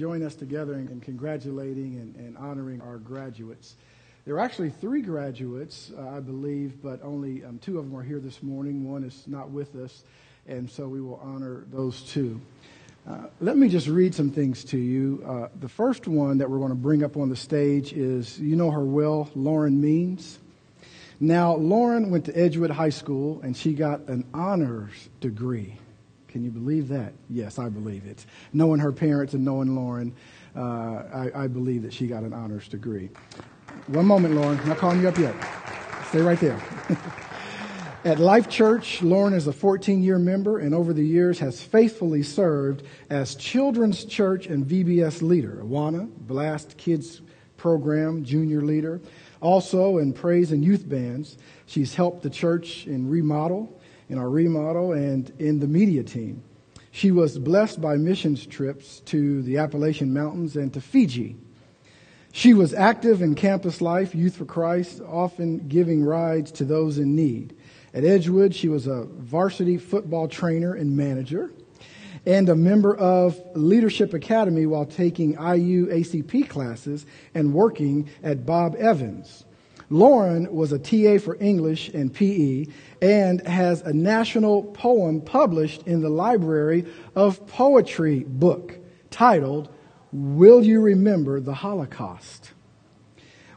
join us together in, in congratulating and, and, honoring our graduates. There are actually three graduates, uh, I believe, but only um, two of them are here this morning. One is not with us, and so we will honor those two. Uh, let me just read some things to you. Uh, the first one that we're going to bring up on the stage is, you know her well, Lauren Means. Now, Lauren went to Edgewood High School and she got an honors degree. Can you believe that? Yes, I believe it. Knowing her parents and knowing Lauren, uh, I, I, believe that she got an honors degree. One moment, Lauren. I'm not calling you up yet. Stay right there. At Life Church, Lauren is a 14 year member and over the years has faithfully served as Children's Church and VBS leader, Awana, Blast Kids Program Junior leader. Also in praise and youth bands, she's helped the church in remodel in our remodel and in the media team. She was blessed by missions trips to the Appalachian Mountains and to Fiji. She was active in campus life, Youth for Christ, often giving rides to those in need. At Edgewood, she was a varsity football trainer and manager and a member of Leadership Academy while taking IU ACP classes and working at Bob Evans. Lauren was a TA for English and PE and has a national poem published in the Library of Poetry book titled, Will You Remember the Holocaust?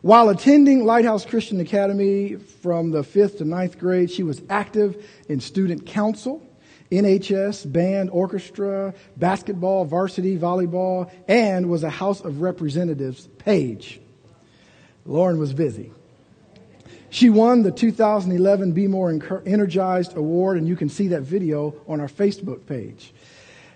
While attending Lighthouse Christian Academy from the fifth to ninth grade, she was active in student council, NHS, band, orchestra, basketball, varsity, volleyball, and was a House of Representatives page. Lauren was busy. She won the 2011 Be More Energized Award, and you can see that video on our Facebook page.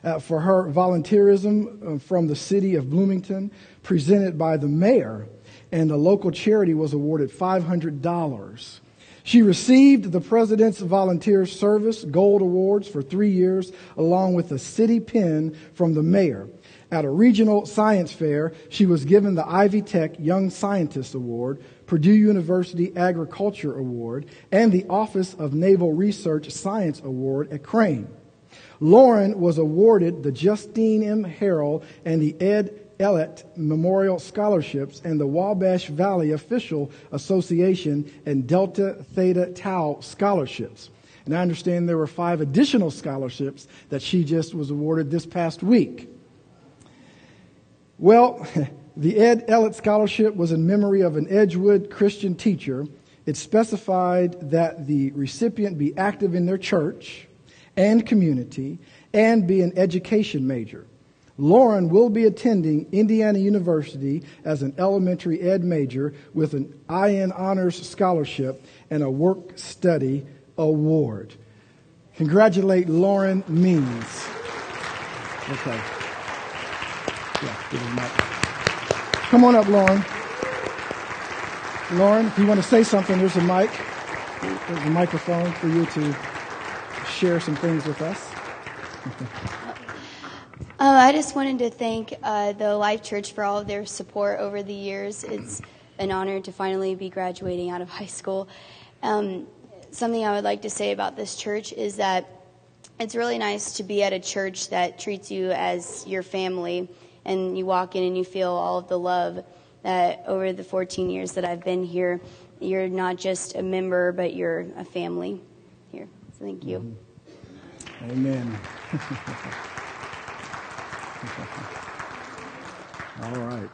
Uh, for her volunteerism uh, from the city of Bloomington, presented by the mayor, and the local charity was awarded $500. She received the President's Volunteer Service Gold Awards for three years, along with a city pin from the mayor. At a regional science fair, she was given the Ivy Tech Young Scientist Award, Purdue University Agriculture Award, and the Office of Naval Research Science Award at Crane. Lauren was awarded the Justine M. Harrell and the Ed Ellett Memorial Scholarships and the Wabash Valley Official Association and Delta Theta Tau Scholarships. And I understand there were five additional scholarships that she just was awarded this past week. Well, the Ed Ellett Scholarship was in memory of an Edgewood Christian teacher. It specified that the recipient be active in their church and community and be an education major. Lauren will be attending Indiana University as an elementary ed major with an IN Honors Scholarship and a work study award. Congratulate Lauren Means. Okay. Yeah, give him mic. Come on up, Lauren. Lauren, if you want to say something, there's a mic. There's a microphone for you to share some things with us. Uh, I just wanted to thank uh, the Life Church for all of their support over the years. It's an honor to finally be graduating out of high school. Um, something I would like to say about this church is that it's really nice to be at a church that treats you as your family and you walk in and you feel all of the love that over the 14 years that I've been here, you're not just a member, but you're a family here. So thank you. Mm-hmm. Amen. all right.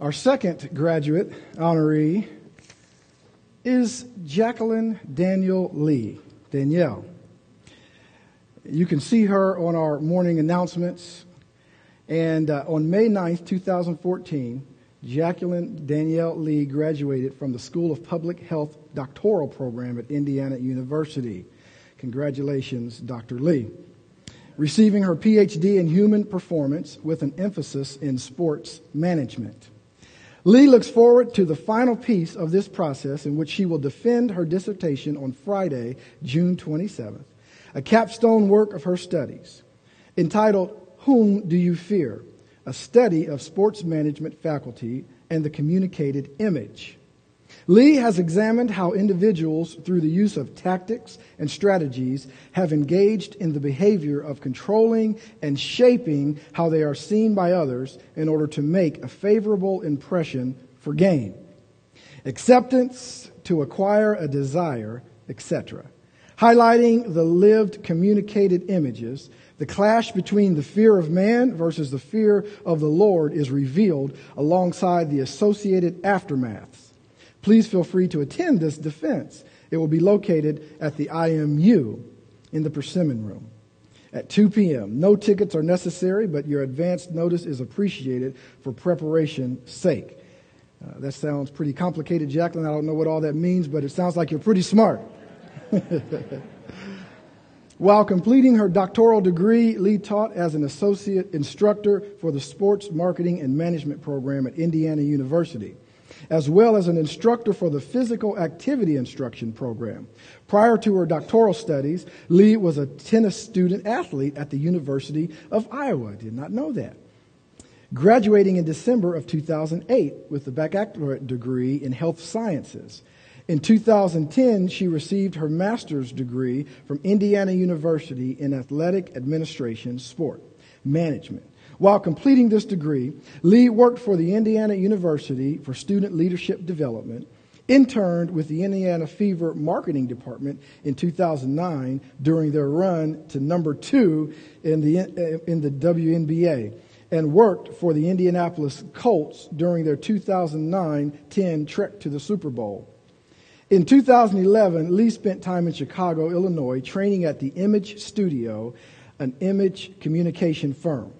Our second graduate honoree is Jacqueline Daniel Lee. Danielle. You can see her on our morning announcements and uh, on May 9th, 2014, Jacqueline Danielle Lee graduated from the School of Public Health doctoral program at Indiana University. Congratulations, Dr. Lee. Receiving her PhD in human performance with an emphasis in sports management. Lee looks forward to the final piece of this process in which she will defend her dissertation on Friday, June 27th, a capstone work of her studies entitled whom do you fear? A study of sports management faculty and the communicated image. Lee has examined how individuals, through the use of tactics and strategies, have engaged in the behavior of controlling and shaping how they are seen by others in order to make a favorable impression for gain, acceptance, to acquire a desire, etc. Highlighting the lived communicated images, the clash between the fear of man versus the fear of the Lord is revealed alongside the associated aftermaths please feel free to attend this defense. It will be located at the IMU in the Persimmon Room at 2 p.m. No tickets are necessary, but your advance notice is appreciated for preparation's sake. Uh, that sounds pretty complicated, Jacqueline. I don't know what all that means, but it sounds like you're pretty smart. While completing her doctoral degree, Lee taught as an associate instructor for the Sports Marketing and Management program at Indiana University as well as an instructor for the physical activity instruction program. Prior to her doctoral studies, Lee was a tennis student athlete at the University of Iowa. Did not know that. Graduating in December of 2008 with a baccalaureate degree in health sciences. In 2010, she received her master's degree from Indiana University in athletic administration, sport management. While completing this degree, Lee worked for the Indiana University for Student Leadership Development, interned with the Indiana Fever Marketing Department in 2009 during their run to number two in the, uh, in the WNBA, and worked for the Indianapolis Colts during their 2009 10 trek to the Super Bowl. In 2011, Lee spent time in Chicago, Illinois, training at the Image Studio, an image communication firm.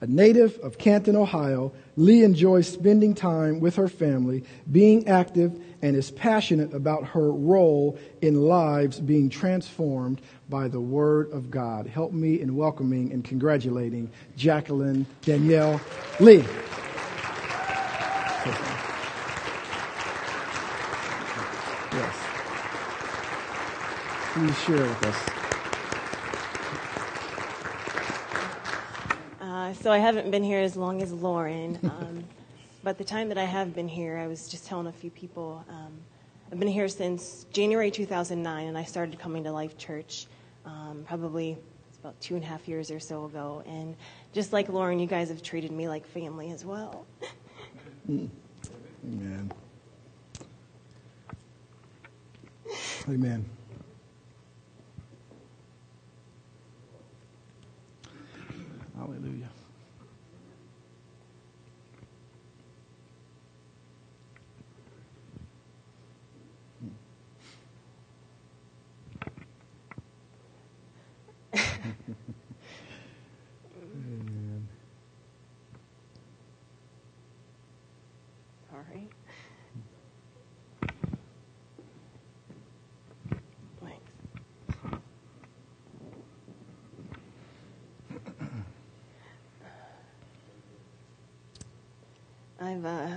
A native of Canton, Ohio, Lee enjoys spending time with her family, being active, and is passionate about her role in lives being transformed by the Word of God. Help me in welcoming and congratulating Jacqueline Danielle Lee. Please share with us. so I haven't been here as long as Lauren. Um, but the time that I have been here, I was just telling a few people, um, I've been here since January 2009, and I started coming to Life Church um, probably about two and a half years or so ago. And just like Lauren, you guys have treated me like family as well. Amen. Amen. Hallelujah. I've uh,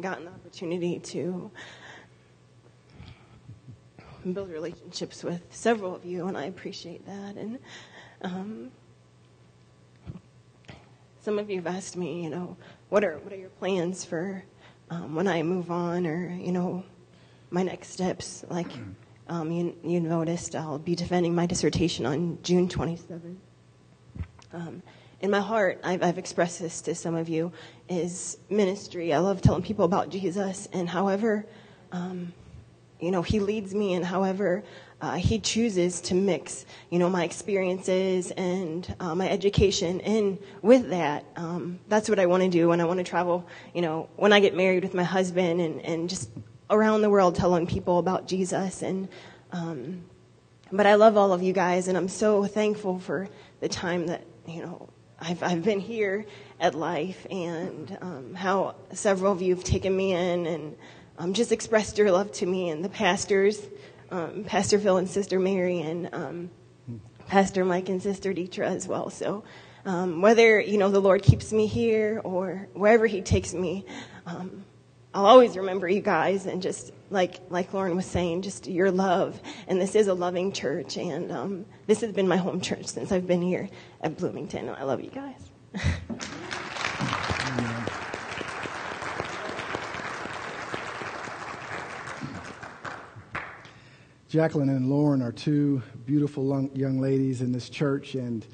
gotten the opportunity to build relationships with several of you, and I appreciate that. And um, some of you have asked me, you know, what are what are your plans for um, when I move on, or you know, my next steps? Like um, you, you noticed, I'll be defending my dissertation on June 27th. In my heart, I've, I've, expressed this to some of you, is ministry. I love telling people about Jesus, and however, um, you know, He leads me, and however uh, He chooses to mix, you know, my experiences and uh, my education in with that. Um, that's what I want to do, when I want to travel. You know, when I get married with my husband, and and just around the world telling people about Jesus, and um, but I love all of you guys, and I'm so thankful for the time that you know I've, I've been here at Life and um, how several of you have taken me in and um, just expressed your love to me and the pastors, um, Pastor Phil and Sister Mary and um, Pastor Mike and Sister Deetra as well. So um, whether, you know, the Lord keeps me here or wherever he takes me, um, I'll always remember you guys and just like like Lauren was saying, just your love. And this is a loving church, and um, this has been my home church since I've been here at Bloomington, and I love you guys. Jacqueline and Lauren are two beautiful young ladies in this church, and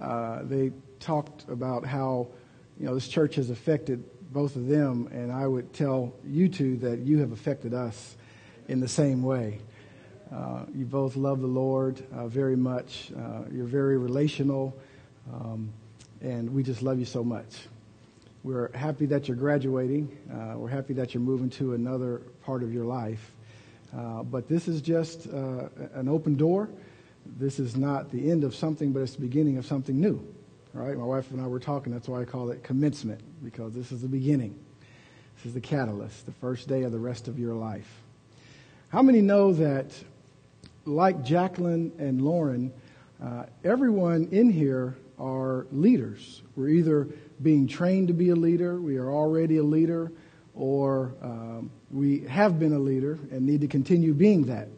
uh, they talked about how you know this church has affected both of them, and I would tell you two that you have affected us in the same way. Uh, you both love the Lord uh, very much. Uh, you're very relational, um, and we just love you so much. We're happy that you're graduating. Uh, we're happy that you're moving to another part of your life. Uh, but this is just uh, an open door. This is not the end of something, but it's the beginning of something new. Right? My wife and I were talking. That's why I call it commencement, because this is the beginning. This is the catalyst, the first day of the rest of your life. How many know that, like Jacqueline and Lauren, uh, everyone in here are leaders? We're either being trained to be a leader, we are already a leader, or um, we have been a leader and need to continue being that.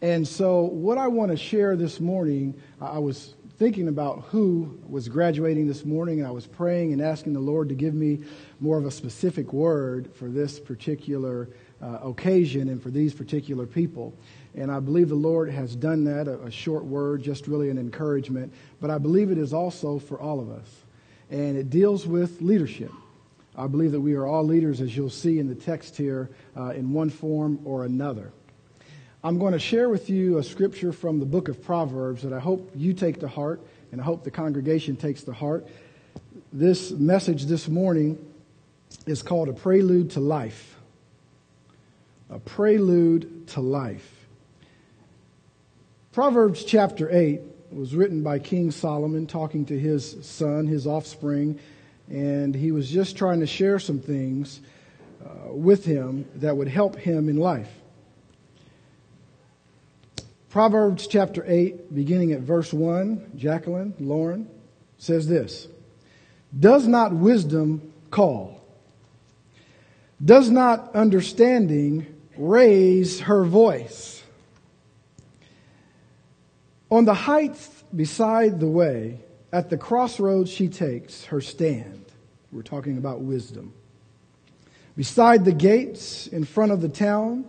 And so, what I want to share this morning, I was thinking about who was graduating this morning, and I was praying and asking the Lord to give me more of a specific word for this particular uh, occasion and for these particular people. And I believe the Lord has done that, a, a short word, just really an encouragement. But I believe it is also for all of us. And it deals with leadership. I believe that we are all leaders, as you'll see in the text here, uh, in one form or another. I'm going to share with you a scripture from the book of Proverbs that I hope you take to heart, and I hope the congregation takes to heart. This message this morning is called A Prelude to Life. A Prelude to Life. Proverbs chapter 8 was written by King Solomon talking to his son, his offspring, and he was just trying to share some things uh, with him that would help him in life. Proverbs chapter 8, beginning at verse 1, Jacqueline, Lauren, says this Does not wisdom call? Does not understanding raise her voice? On the heights beside the way, at the crossroads she takes her stand. We're talking about wisdom. Beside the gates in front of the town,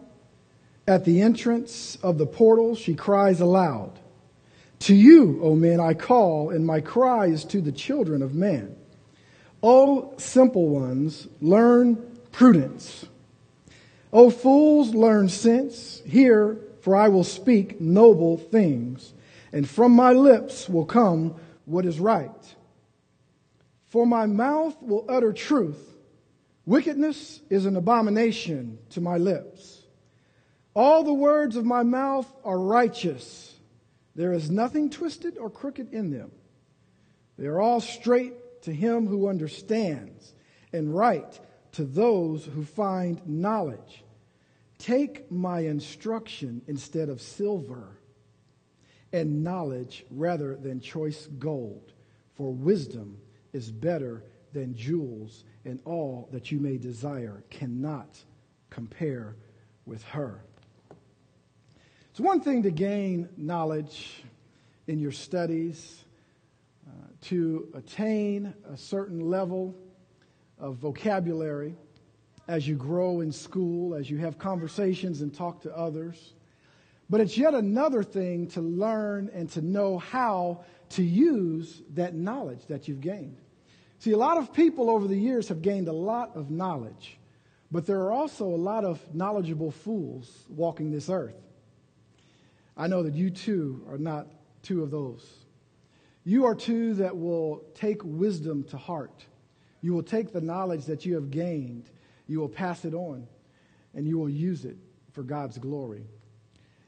at the entrance of the portal, she cries aloud, To you, O men, I call, and my cry is to the children of man. O simple ones, learn prudence. O fools, learn sense. Hear, for I will speak noble things, and from my lips will come what is right. For my mouth will utter truth. Wickedness is an abomination to my lips. All the words of my mouth are righteous. There is nothing twisted or crooked in them. They are all straight to him who understands and right to those who find knowledge. Take my instruction instead of silver and knowledge rather than choice gold, for wisdom is better than jewels, and all that you may desire cannot compare with her. It's one thing to gain knowledge in your studies, uh, to attain a certain level of vocabulary as you grow in school, as you have conversations and talk to others. But it's yet another thing to learn and to know how to use that knowledge that you've gained. See, a lot of people over the years have gained a lot of knowledge, but there are also a lot of knowledgeable fools walking this earth. I know that you too are not two of those. You are two that will take wisdom to heart. You will take the knowledge that you have gained, you will pass it on, and you will use it for God's glory.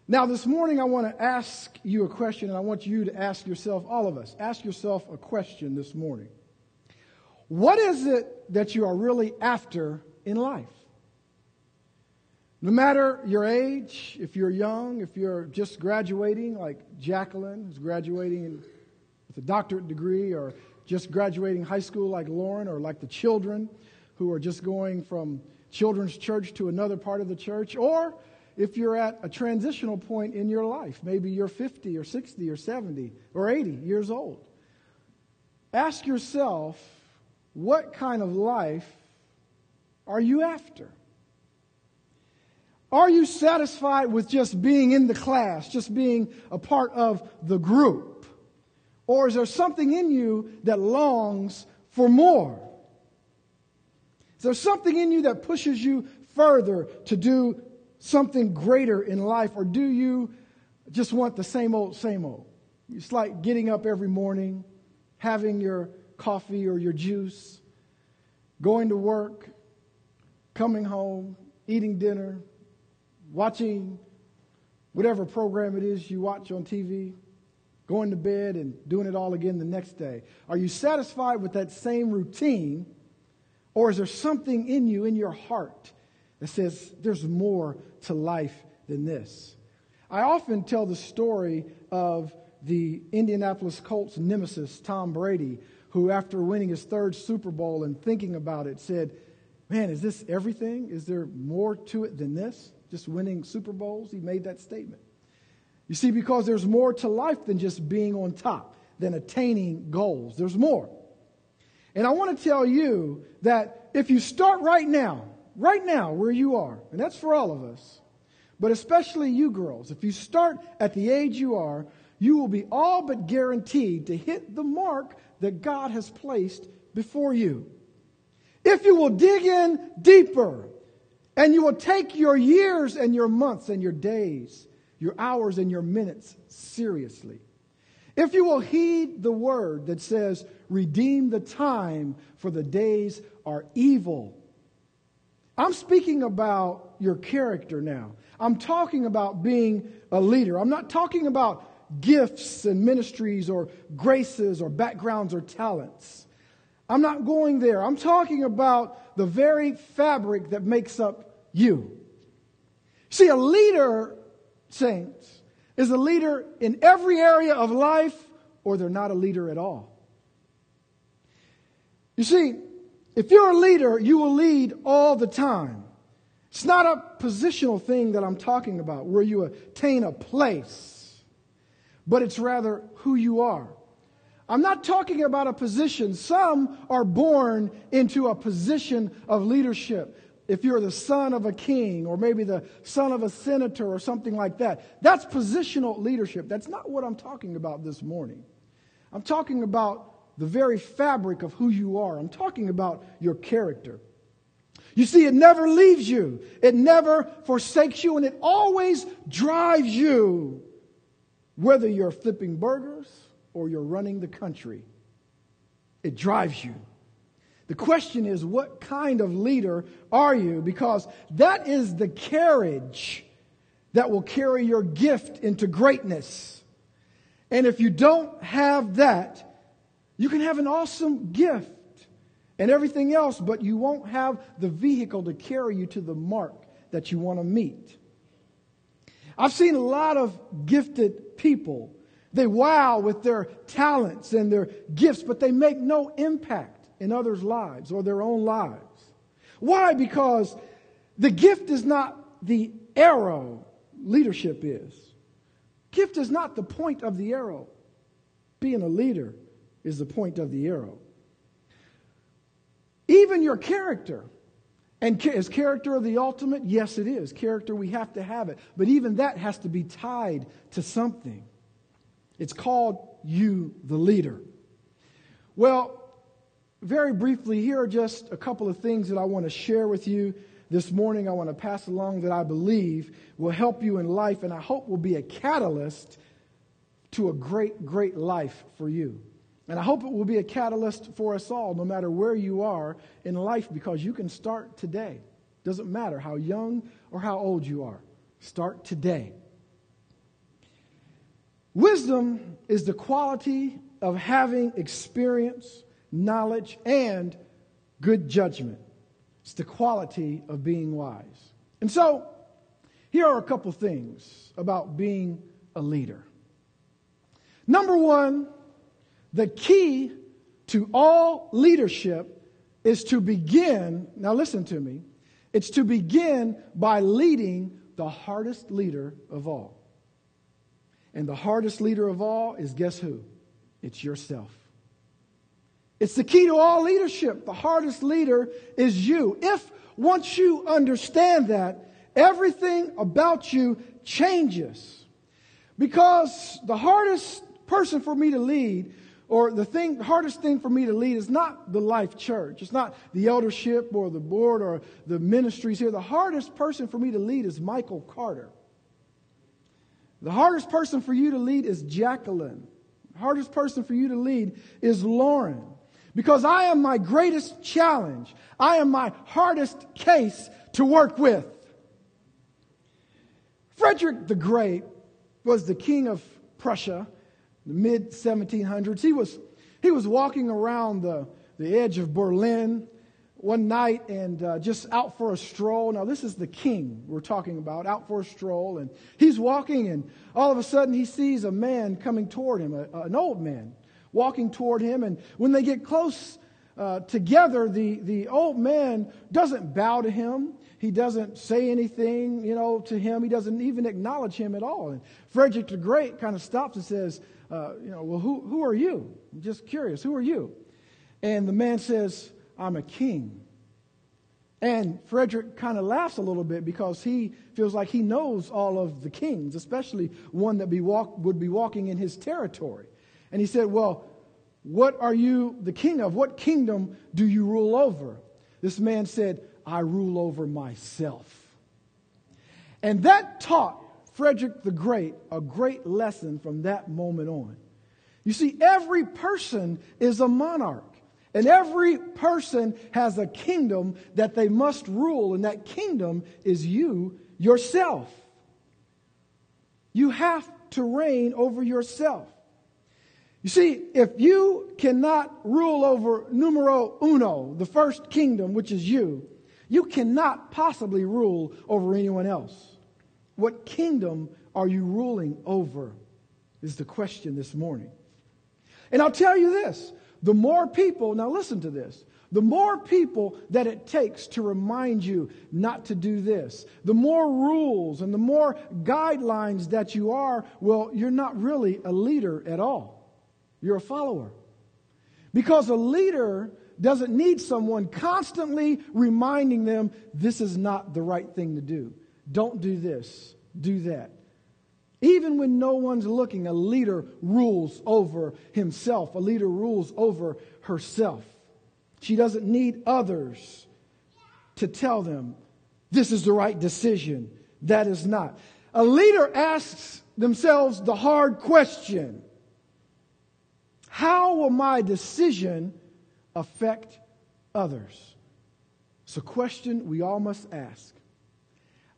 Now, this morning, I want to ask you a question, and I want you to ask yourself, all of us, ask yourself a question this morning. What is it that you are really after in life? No matter your age, if you're young, if you're just graduating, like Jacqueline, who's graduating with a doctorate degree, or just graduating high school, like Lauren, or like the children who are just going from children's church to another part of the church, or if you're at a transitional point in your life, maybe you're 50 or 60 or 70 or 80 years old. Ask yourself, what kind of life are you after? Are you satisfied with just being in the class, just being a part of the group? Or is there something in you that longs for more? Is there something in you that pushes you further to do something greater in life? Or do you just want the same old, same old? It's like getting up every morning, having your coffee or your juice, going to work, coming home, eating dinner, watching whatever program it is you watch on TV, going to bed and doing it all again the next day. Are you satisfied with that same routine? Or is there something in you, in your heart, that says there's more to life than this? I often tell the story of the Indianapolis Colts nemesis, Tom Brady, who, after winning his third Super Bowl and thinking about it, said, Man, is this everything? Is there more to it than this? Just winning Super Bowls? He made that statement. You see, because there's more to life than just being on top, than attaining goals. There's more. And I want to tell you that if you start right now, right now where you are, and that's for all of us, but especially you girls, if you start at the age you are, you will be all but guaranteed to hit the mark that God has placed before you. If you will dig in deeper and you will take your years and your months and your days, your hours and your minutes seriously. If you will heed the word that says, redeem the time for the days are evil. I'm speaking about your character now. I'm talking about being a leader. I'm not talking about gifts and ministries or graces or backgrounds or talents. I'm not going there. I'm talking about the very fabric that makes up you. See, a leader, saints, is a leader in every area of life, or they're not a leader at all. You see, if you're a leader, you will lead all the time. It's not a positional thing that I'm talking about where you attain a place but it's rather who you are. I'm not talking about a position. Some are born into a position of leadership. If you're the son of a king or maybe the son of a senator or something like that, that's positional leadership. That's not what I'm talking about this morning. I'm talking about the very fabric of who you are. I'm talking about your character. You see, it never leaves you, it never forsakes you, and it always drives you whether you're flipping burgers or you're running the country, it drives you. The question is, what kind of leader are you? Because that is the carriage that will carry your gift into greatness. And if you don't have that, you can have an awesome gift and everything else, but you won't have the vehicle to carry you to the mark that you want to meet. I've seen a lot of gifted people. They wow with their talents and their gifts, but they make no impact in others' lives or their own lives. Why? Because the gift is not the arrow, leadership is. Gift is not the point of the arrow. Being a leader is the point of the arrow. Even your character and is character the ultimate? Yes, it is. Character, we have to have it. But even that has to be tied to something. It's called you, the leader. Well, very briefly, here are just a couple of things that I want to share with you this morning. I want to pass along that I believe will help you in life and I hope will be a catalyst to a great, great life for you. And I hope it will be a catalyst for us all, no matter where you are in life, because you can start today. Doesn't matter how young or how old you are. Start today. Wisdom is the quality of having experience, knowledge, and good judgment. It's the quality of being wise. And so, here are a couple things about being a leader. Number one, the key to all leadership is to begin, now listen to me, it's to begin by leading the hardest leader of all. And the hardest leader of all is guess who? It's yourself. It's the key to all leadership. The hardest leader is you. If once you understand that everything about you changes. Because the hardest person for me to lead, or the thing, hardest thing for me to lead, is not the life church. It's not the eldership or the board or the ministries here. The hardest person for me to lead is Michael Carter. The hardest person for you to lead is Jacqueline. The hardest person for you to lead is Lauren. Because I am my greatest challenge. I am my hardest case to work with. Frederick the Great was the king of Prussia, the mid 1700s. He was, he was walking around the, the edge of Berlin one night and uh, just out for a stroll. Now, this is the king we're talking about, out for a stroll. And he's walking, and all of a sudden he sees a man coming toward him, a, an old man walking toward him. And when they get close uh, together, the, the old man doesn't bow to him. He doesn't say anything, you know, to him. He doesn't even acknowledge him at all. And Frederick the Great kind of stops and says, uh, you know, well, who, who are you? I'm just curious. Who are you? And the man says, I'm a king. And Frederick kind of laughs a little bit because he feels like he knows all of the kings, especially one that be walk, would be walking in his territory. And he said, Well, what are you the king of? What kingdom do you rule over? This man said, I rule over myself. And that taught Frederick the Great a great lesson from that moment on. You see, every person is a monarch. And every person has a kingdom that they must rule, and that kingdom is you yourself. You have to reign over yourself. You see, if you cannot rule over numero uno, the first kingdom, which is you, you cannot possibly rule over anyone else. What kingdom are you ruling over? Is the question this morning. And I'll tell you this the more people, now listen to this, the more people that it takes to remind you not to do this, the more rules and the more guidelines that you are, well, you're not really a leader at all. You're a follower. Because a leader doesn't need someone constantly reminding them this is not the right thing to do. Don't do this, do that. Even when no one's looking, a leader rules over himself. A leader rules over herself. She doesn't need others to tell them this is the right decision. That is not. A leader asks themselves the hard question How will my decision affect others? It's a question we all must ask.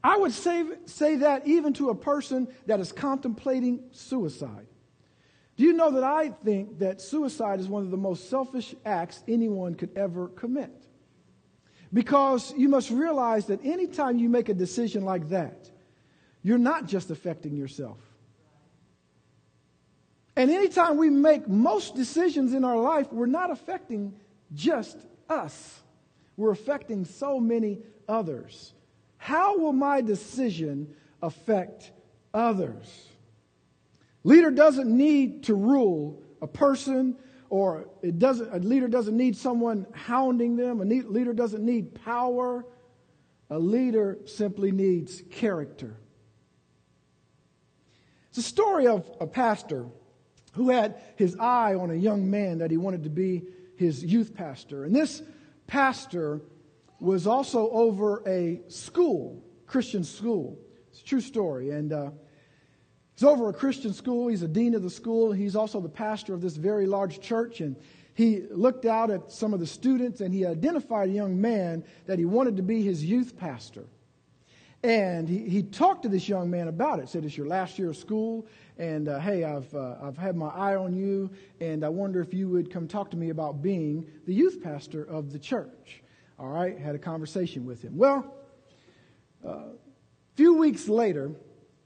I would say, say that even to a person that is contemplating suicide. Do you know that I think that suicide is one of the most selfish acts anyone could ever commit? Because you must realize that anytime you make a decision like that, you're not just affecting yourself. And anytime we make most decisions in our life, we're not affecting just us, we're affecting so many others. How will my decision affect others? Leader doesn't need to rule a person or it doesn't, a leader doesn't need someone hounding them. A leader doesn't need power. A leader simply needs character. It's a story of a pastor who had his eye on a young man that he wanted to be his youth pastor. And this pastor was also over a school, Christian school. It's a true story. And uh, he's over a Christian school. He's a dean of the school. He's also the pastor of this very large church. And he looked out at some of the students and he identified a young man that he wanted to be his youth pastor. And he, he talked to this young man about it. Said, It's your last year of school. And uh, hey, I've, uh, I've had my eye on you. And I wonder if you would come talk to me about being the youth pastor of the church. All right, had a conversation with him. Well, a uh, few weeks later,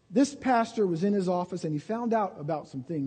this pastor was in his office and he found out about some things